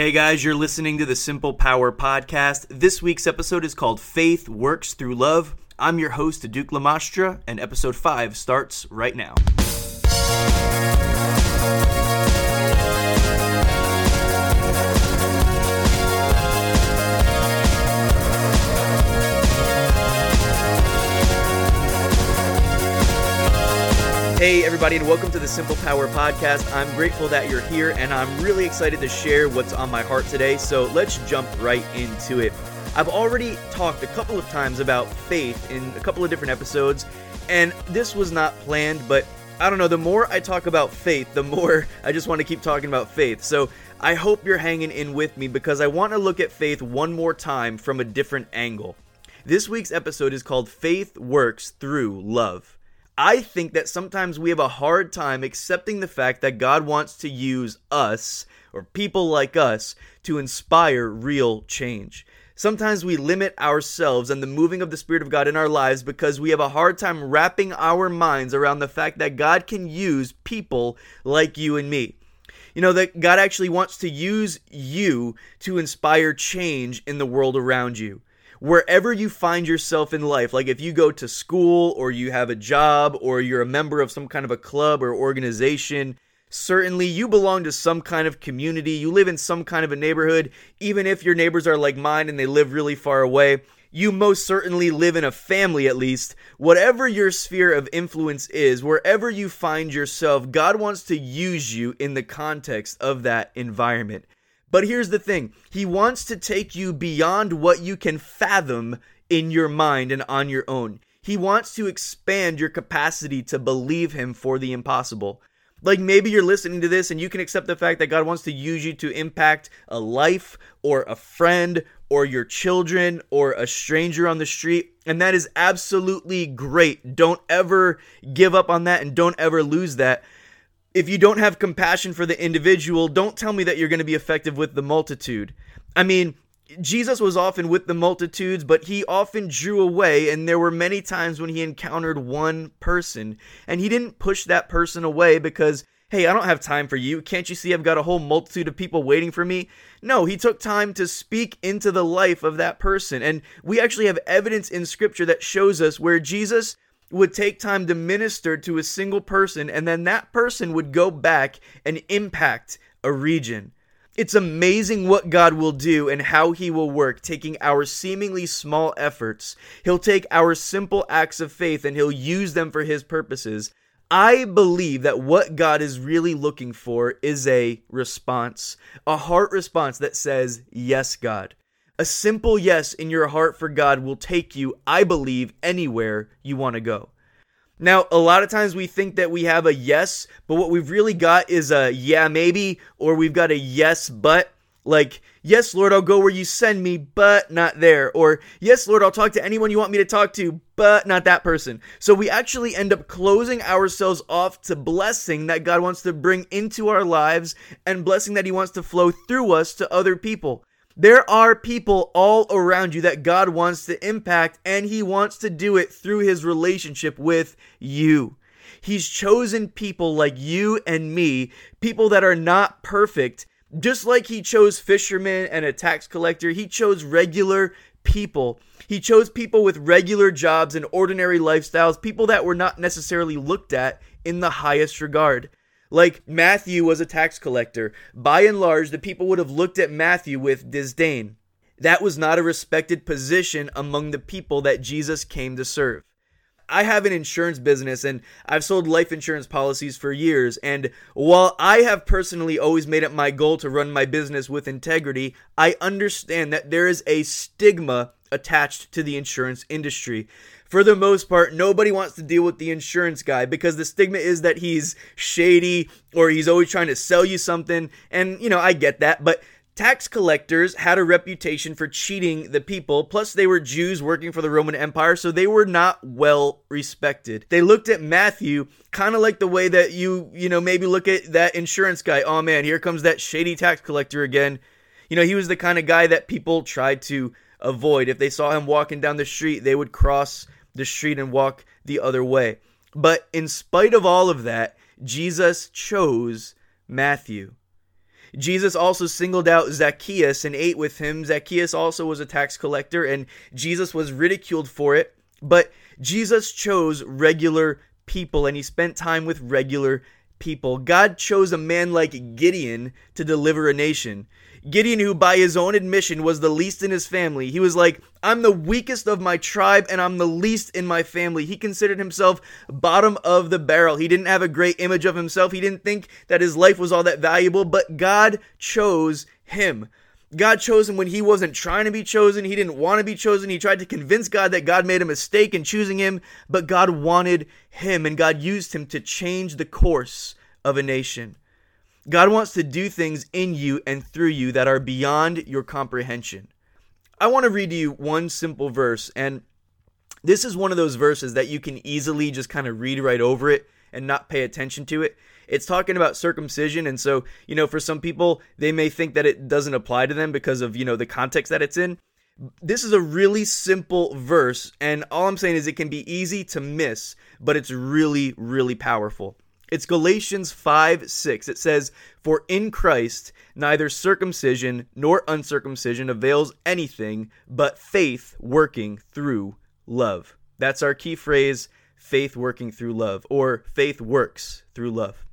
Hey guys, you're listening to the Simple Power Podcast. This week's episode is called Faith Works Through Love. I'm your host, Duke Lamastra, and episode 5 starts right now. Hey, everybody, and welcome to the Simple Power Podcast. I'm grateful that you're here, and I'm really excited to share what's on my heart today. So let's jump right into it. I've already talked a couple of times about faith in a couple of different episodes, and this was not planned, but I don't know, the more I talk about faith, the more I just want to keep talking about faith. So I hope you're hanging in with me because I want to look at faith one more time from a different angle. This week's episode is called Faith Works Through Love. I think that sometimes we have a hard time accepting the fact that God wants to use us, or people like us, to inspire real change. Sometimes we limit ourselves and the moving of the Spirit of God in our lives because we have a hard time wrapping our minds around the fact that God can use people like you and me. You know, that God actually wants to use you to inspire change in the world around you wherever you find yourself in life, like if you go to school or you have a job or you're a member of some kind of a club or organization, certainly you belong to some kind of community. You live in some kind of a neighborhood, even if your neighbors are like mine and they live really far away. You most certainly live in a family, at least. Whatever your sphere of influence is, wherever you find yourself, God wants to use you in the context of that environment. But here's the thing He wants to take you beyond what you can fathom in your mind and on your own. He wants to expand your capacity to believe Him for the impossible. Like maybe you're listening to this and you can accept the fact that God wants to use you to impact a life or a friend or your children or a stranger on the street. And that is absolutely great. Don't ever give up on that and don't ever lose that if you don't have compassion for the individual, don't tell me that you're going to be effective with the multitude. I mean, Jesus was often with the multitudes, but he often drew away, and there were many times when he encountered one person, and he didn't push that person away because, hey, I don't have time for you. Can't you see I've got a whole multitude of people waiting for me? No, he took time to speak into the life of that person, and we actually have evidence in Scripture that shows us where Jesus would take time to minister to a single person, and then that person would go back and impact a region. It's amazing what God will do and how He will work, taking our seemingly small efforts. He'll take our simple acts of faith and He'll use them for His purposes. I believe that what God is really looking for is a response, a heart response that says, Yes, God. A simple yes in your heart for God will take you, I believe, anywhere you want to go. Now, a lot of times we think that we have a yes, but what we've really got is a yeah, maybe, or we've got a yes, but. Like, yes, Lord, I'll go where you send me, but not there. Or, yes, Lord, I'll talk to anyone you want me to talk to, but not that person. So we actually end up closing ourselves off to blessing that God wants to bring into our lives and blessing that He wants to flow through us to other people. There are people all around you that God wants to impact, and He wants to do it through His relationship with you. He's chosen people like you and me, people that are not perfect. Just like He chose fishermen and a tax collector, He chose regular people. He chose people with regular jobs and ordinary lifestyles, people that were not necessarily looked at in the highest regard. Like Matthew was a tax collector. By and large, the people would have looked at Matthew with disdain. That was not a respected position among the people that Jesus came to serve. I have an insurance business and I've sold life insurance policies for years. And while I have personally always made it my goal to run my business with integrity, I understand that there is a stigma attached to the insurance industry for the most part, nobody wants to deal with the insurance guy because the stigma is that he's shady or he's always trying to sell you something. And, you know, I get that, but tax collectors had a reputation for cheating the people. Plus, they were Jews working for the Roman Empire, so they were not well respected. They looked at Matthew kind of like the way that you, you know, maybe look at that insurance guy. Oh man, here comes that shady tax collector again. You know, he was the kind of guy that people tried to avoid. If they saw him walking down the street, they would cross the street and walk the other way. But in spite of all of that, Jesus chose Matthew. Jesus also singled out Zacchaeus and ate with him. Zacchaeus also was a tax collector, and Jesus was ridiculed for it. But Jesus chose regular people, and he spent time with regular people. God chose a man like Gideon to deliver a nation. Gideon, who by his own admission was the least in his family, he was like, I'm the weakest of my tribe and I'm the least in my family. He considered himself bottom of the barrel. He didn't have a great image of himself. He didn't think that his life was all that valuable, but God chose him. God chose him when he wasn't trying to be chosen. He didn't want to be chosen. He tried to convince God that God made a mistake in choosing him, but God wanted him and God used him to change the course of a nation. God wants to do things in you and through you that are beyond your comprehension. I want to read to you one simple verse, and this is one of those verses that you can easily just kind of read right over it and not pay attention to it. It's talking about circumcision, and so, you know, for some people, they may think that it doesn't apply to them because of, you know, the context that it's in. This is a really simple verse, and all I'm saying is it can be easy to miss, but it's really, really powerful. It's Galatians 5 6. It says, For in Christ neither circumcision nor uncircumcision avails anything, but faith working through love. That's our key phrase faith working through love, or faith works through love.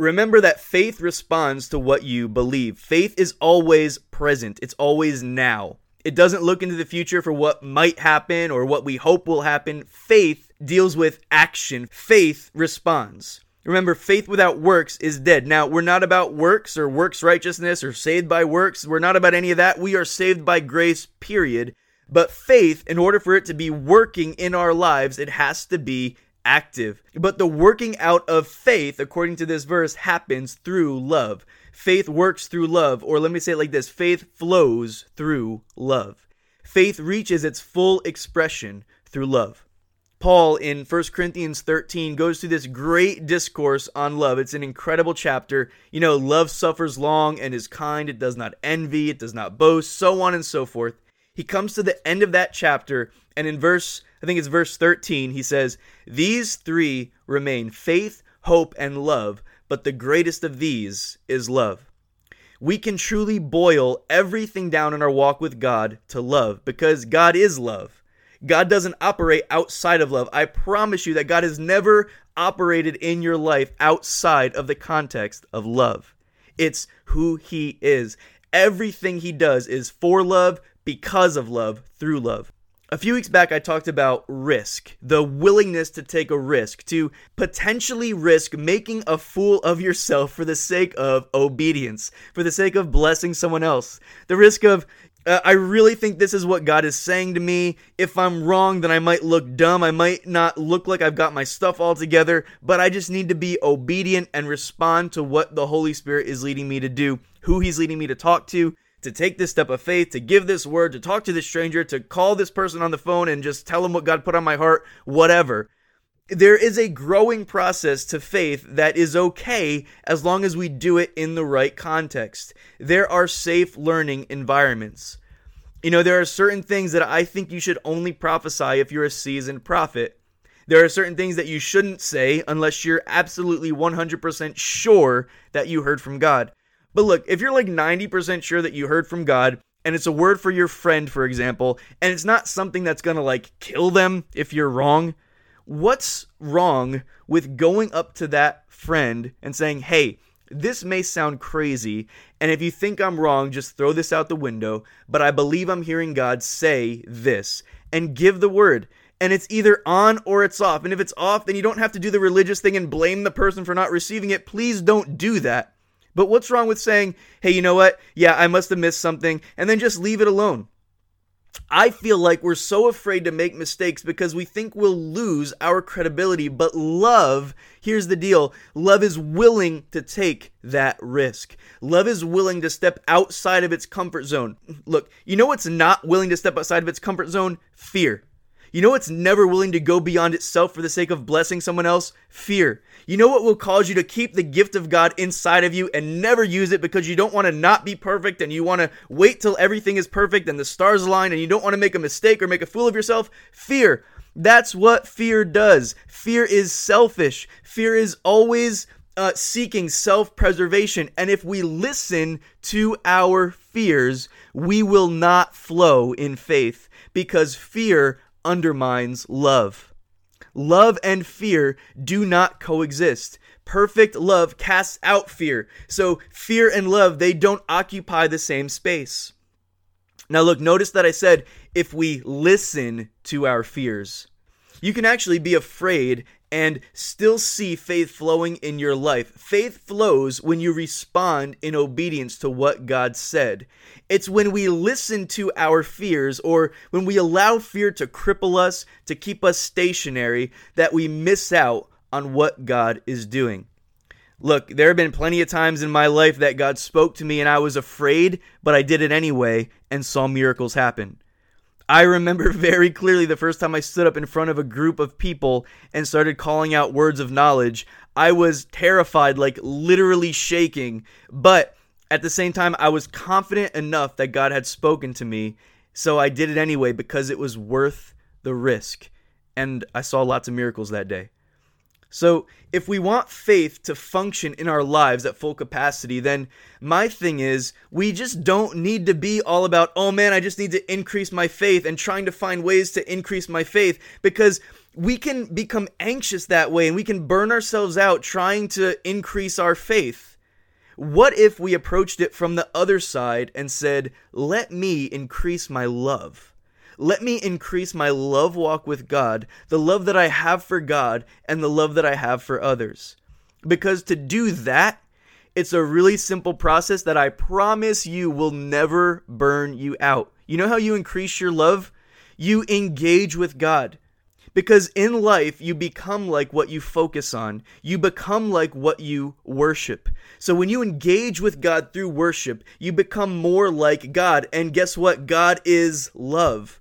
Remember that faith responds to what you believe. Faith is always present, it's always now. It doesn't look into the future for what might happen or what we hope will happen. Faith deals with action, faith responds. Remember, faith without works is dead. Now, we're not about works or works righteousness or saved by works. We're not about any of that. We are saved by grace, period. But faith, in order for it to be working in our lives, it has to be active. But the working out of faith, according to this verse, happens through love. Faith works through love, or let me say it like this faith flows through love. Faith reaches its full expression through love. Paul in 1 Corinthians 13 goes through this great discourse on love. It's an incredible chapter. You know, love suffers long and is kind, it does not envy, it does not boast, so on and so forth. He comes to the end of that chapter, and in verse, I think it's verse 13, he says, These three remain faith, hope, and love, but the greatest of these is love. We can truly boil everything down in our walk with God to love because God is love. God doesn't operate outside of love. I promise you that God has never operated in your life outside of the context of love. It's who He is. Everything He does is for love, because of love, through love. A few weeks back, I talked about risk, the willingness to take a risk, to potentially risk making a fool of yourself for the sake of obedience, for the sake of blessing someone else. The risk of, uh, I really think this is what God is saying to me. If I'm wrong, then I might look dumb. I might not look like I've got my stuff all together, but I just need to be obedient and respond to what the Holy Spirit is leading me to do, who He's leading me to talk to, to take this step of faith, to give this word, to talk to this stranger, to call this person on the phone and just tell them what God put on my heart, whatever. There is a growing process to faith that is okay as long as we do it in the right context. There are safe learning environments. You know, there are certain things that I think you should only prophesy if you're a seasoned prophet. There are certain things that you shouldn't say unless you're absolutely 100% sure that you heard from God. But look, if you're like 90% sure that you heard from God, and it's a word for your friend, for example, and it's not something that's gonna like kill them if you're wrong, what's wrong with going up to that friend and saying, hey, this may sound crazy, and if you think I'm wrong, just throw this out the window, but I believe I'm hearing God say this, and give the word. And it's either on or it's off. And if it's off, then you don't have to do the religious thing and blame the person for not receiving it. Please don't do that. But what's wrong with saying, hey, you know what? Yeah, I must have missed something, and then just leave it alone? I feel like we're so afraid to make mistakes because we think we'll lose our credibility. But love, here's the deal love is willing to take that risk. Love is willing to step outside of its comfort zone. Look, you know what's not willing to step outside of its comfort zone? Fear. You know what's never willing to go beyond itself for the sake of blessing someone else? Fear. You know what will cause you to keep the gift of God inside of you and never use it because you don't want to not be perfect and you want to wait till everything is perfect and the stars align and you don't want to make a mistake or make a fool of yourself? Fear. That's what fear does. Fear is selfish. Fear is always uh, seeking self preservation. And if we listen to our fears, we will not flow in faith because fear undermines love. Love and fear do not coexist. Perfect love casts out fear. So fear and love, they don't occupy the same space. Now, look, notice that I said if we listen to our fears. You can actually be afraid and still see faith flowing in your life. Faith flows when you respond in obedience to what God said. It's when we listen to our fears or when we allow fear to cripple us, to keep us stationary, that we miss out on what God is doing. Look, there have been plenty of times in my life that God spoke to me and I was afraid, but I did it anyway and saw miracles happen. I remember very clearly the first time I stood up in front of a group of people and started calling out words of knowledge. I was terrified, like literally shaking, but at the same time, I was confident enough that God had spoken to me, so I did it anyway because it was worth the risk. And I saw lots of miracles that day. So, if we want faith to function in our lives at full capacity, then my thing is we just don't need to be all about, oh man, I just need to increase my faith and trying to find ways to increase my faith because we can become anxious that way and we can burn ourselves out trying to increase our faith. What if we approached it from the other side and said, let me increase my love? Let me increase my love walk with God, the love that I have for God, and the love that I have for others. Because to do that, it's a really simple process that I promise you will never burn you out. You know how you increase your love? You engage with God. Because in life, you become like what you focus on. You become like what you worship. So when you engage with God through worship, you become more like God. And guess what? God is love.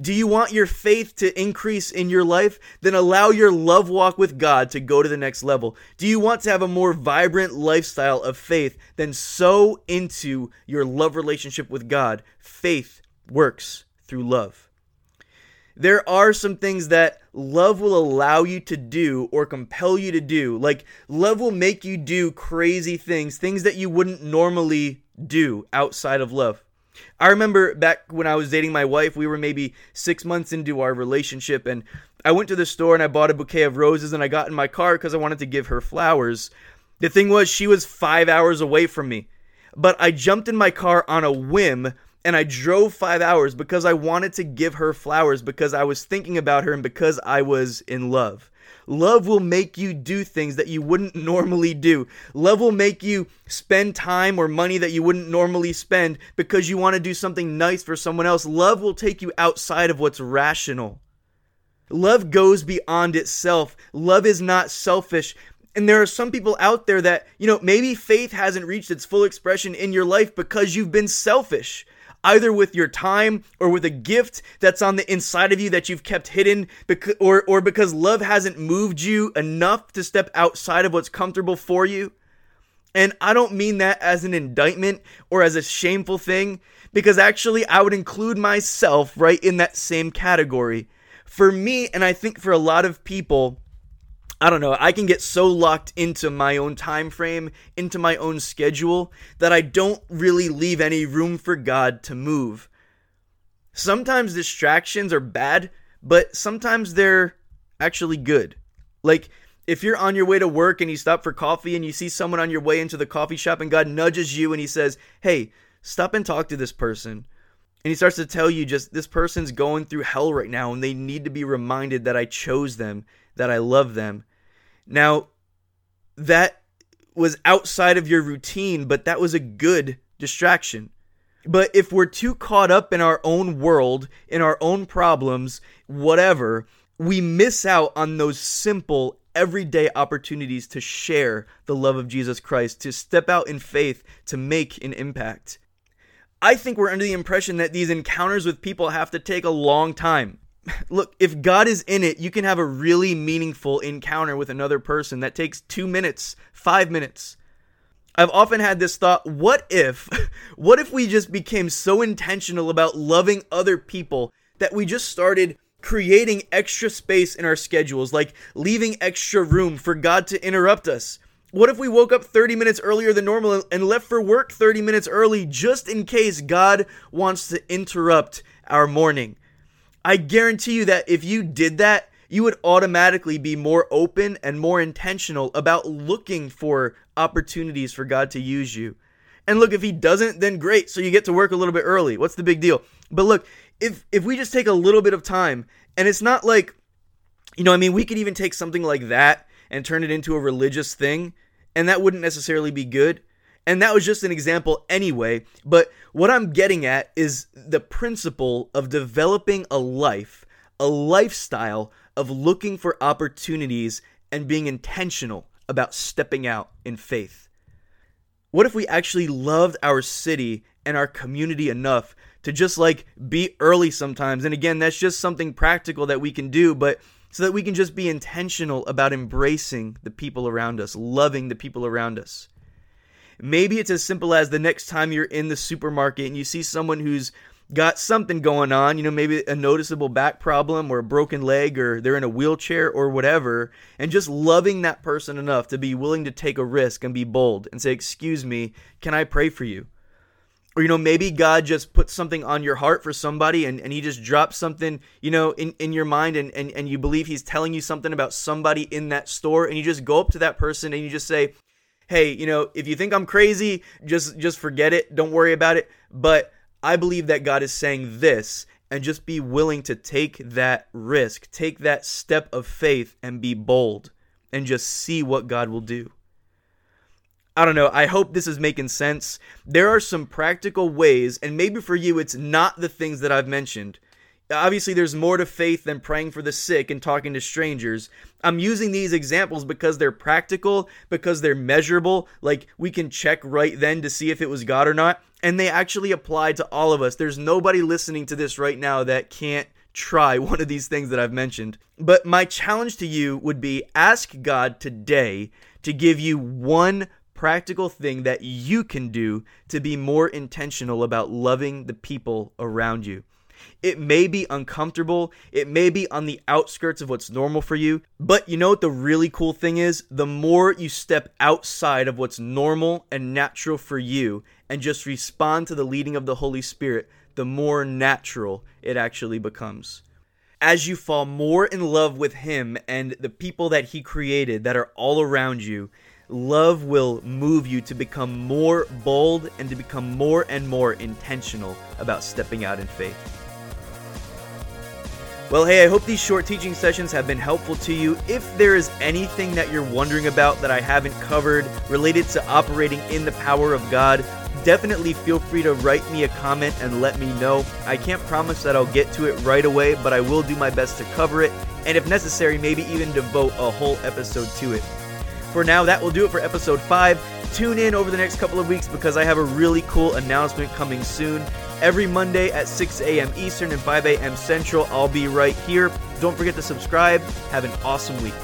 Do you want your faith to increase in your life? Then allow your love walk with God to go to the next level. Do you want to have a more vibrant lifestyle of faith? Then sow into your love relationship with God. Faith works through love. There are some things that love will allow you to do or compel you to do. Like, love will make you do crazy things, things that you wouldn't normally do outside of love. I remember back when I was dating my wife, we were maybe six months into our relationship, and I went to the store and I bought a bouquet of roses and I got in my car because I wanted to give her flowers. The thing was, she was five hours away from me, but I jumped in my car on a whim and I drove five hours because I wanted to give her flowers because I was thinking about her and because I was in love. Love will make you do things that you wouldn't normally do. Love will make you spend time or money that you wouldn't normally spend because you want to do something nice for someone else. Love will take you outside of what's rational. Love goes beyond itself. Love is not selfish. And there are some people out there that, you know, maybe faith hasn't reached its full expression in your life because you've been selfish either with your time or with a gift that's on the inside of you that you've kept hidden because, or, or because love hasn't moved you enough to step outside of what's comfortable for you. And I don't mean that as an indictment or as a shameful thing, because actually I would include myself right in that same category. For me, and I think for a lot of people, I don't know, I can get so locked into my own time frame, into my own schedule, that I don't really leave any room for God to move. Sometimes distractions are bad, but sometimes they're actually good. Like, if you're on your way to work and you stop for coffee and you see someone on your way into the coffee shop and God nudges you and he says, Hey, stop and talk to this person. And he starts to tell you just this person's going through hell right now and they need to be reminded that I chose them, that I love them. Now, that was outside of your routine, but that was a good distraction. But if we're too caught up in our own world, in our own problems, whatever, we miss out on those simple, everyday opportunities to share the love of Jesus Christ, to step out in faith, to make an impact. I think we're under the impression that these encounters with people have to take a long time look, if God is in it, you can have a really meaningful encounter with another person that takes two minutes, five minutes. I've often had this thought what if, what if we just became so intentional about loving other people that we just started creating extra space in our schedules, like leaving extra room for God to interrupt us? What if we woke up 30 minutes earlier than normal and left for work 30 minutes early just in case God wants to interrupt our morning? I guarantee you that if you did that, you would automatically be more open and more intentional about looking for opportunities for God to use you. And look, if he doesn't, then great. So you get to work a little bit early. What's the big deal? But look, if if we just take a little bit of time, and it's not like, you know, I mean, we could even take something like that and turn it into a religious thing, and that wouldn't necessarily be good. And that was just an example anyway. But what I'm getting at is the principle of developing a life, a lifestyle of looking for opportunities and being intentional about stepping out in faith. What if we actually loved our city and our community enough to just like be early sometimes? And again, that's just something practical that we can do, but so that we can just be intentional about embracing the people around us, loving the people around us. Maybe it's as simple as the next time you're in the supermarket and you see someone who's got something going on, you know, maybe a noticeable back problem or a broken leg or they're in a wheelchair or whatever, and just loving that person enough to be willing to take a risk and be bold and say, Excuse me, can I pray for you? or you know maybe god just put something on your heart for somebody and, and he just drops something you know in, in your mind and, and, and you believe he's telling you something about somebody in that store and you just go up to that person and you just say hey you know if you think i'm crazy just just forget it don't worry about it but i believe that god is saying this and just be willing to take that risk take that step of faith and be bold and just see what god will do I don't know. I hope this is making sense. There are some practical ways, and maybe for you, it's not the things that I've mentioned. Obviously, there's more to faith than praying for the sick and talking to strangers. I'm using these examples because they're practical, because they're measurable. Like, we can check right then to see if it was God or not. And they actually apply to all of us. There's nobody listening to this right now that can't try one of these things that I've mentioned. But my challenge to you would be ask God today to give you one practical thing that you can do to be more intentional about loving the people around you. It may be uncomfortable, it may be on the outskirts of what's normal for you, but you know what the really cool thing is? The more you step outside of what's normal and natural for you and just respond to the leading of the Holy Spirit, the more natural it actually becomes. As you fall more in love with Him and the people that He created that are all around you, love will move you to become more bold and to become more and more intentional about stepping out in faith. Well, hey, I hope these short teaching sessions have been helpful to you. If there is anything that you're wondering about that I haven't covered related to operating in the power of God, definitely feel free to write me a comment and let me know. I can't promise that I'll get to it right away, but I will do my best to cover it, and if necessary, maybe even devote a whole episode to it. For now, that will do it for episode 5. Tune in over the next couple of weeks because I have a really cool announcement coming soon. Every Monday at 6 a.m. Eastern and 5 a.m. Central, I'll be right here. Don't forget to subscribe. Have an awesome week.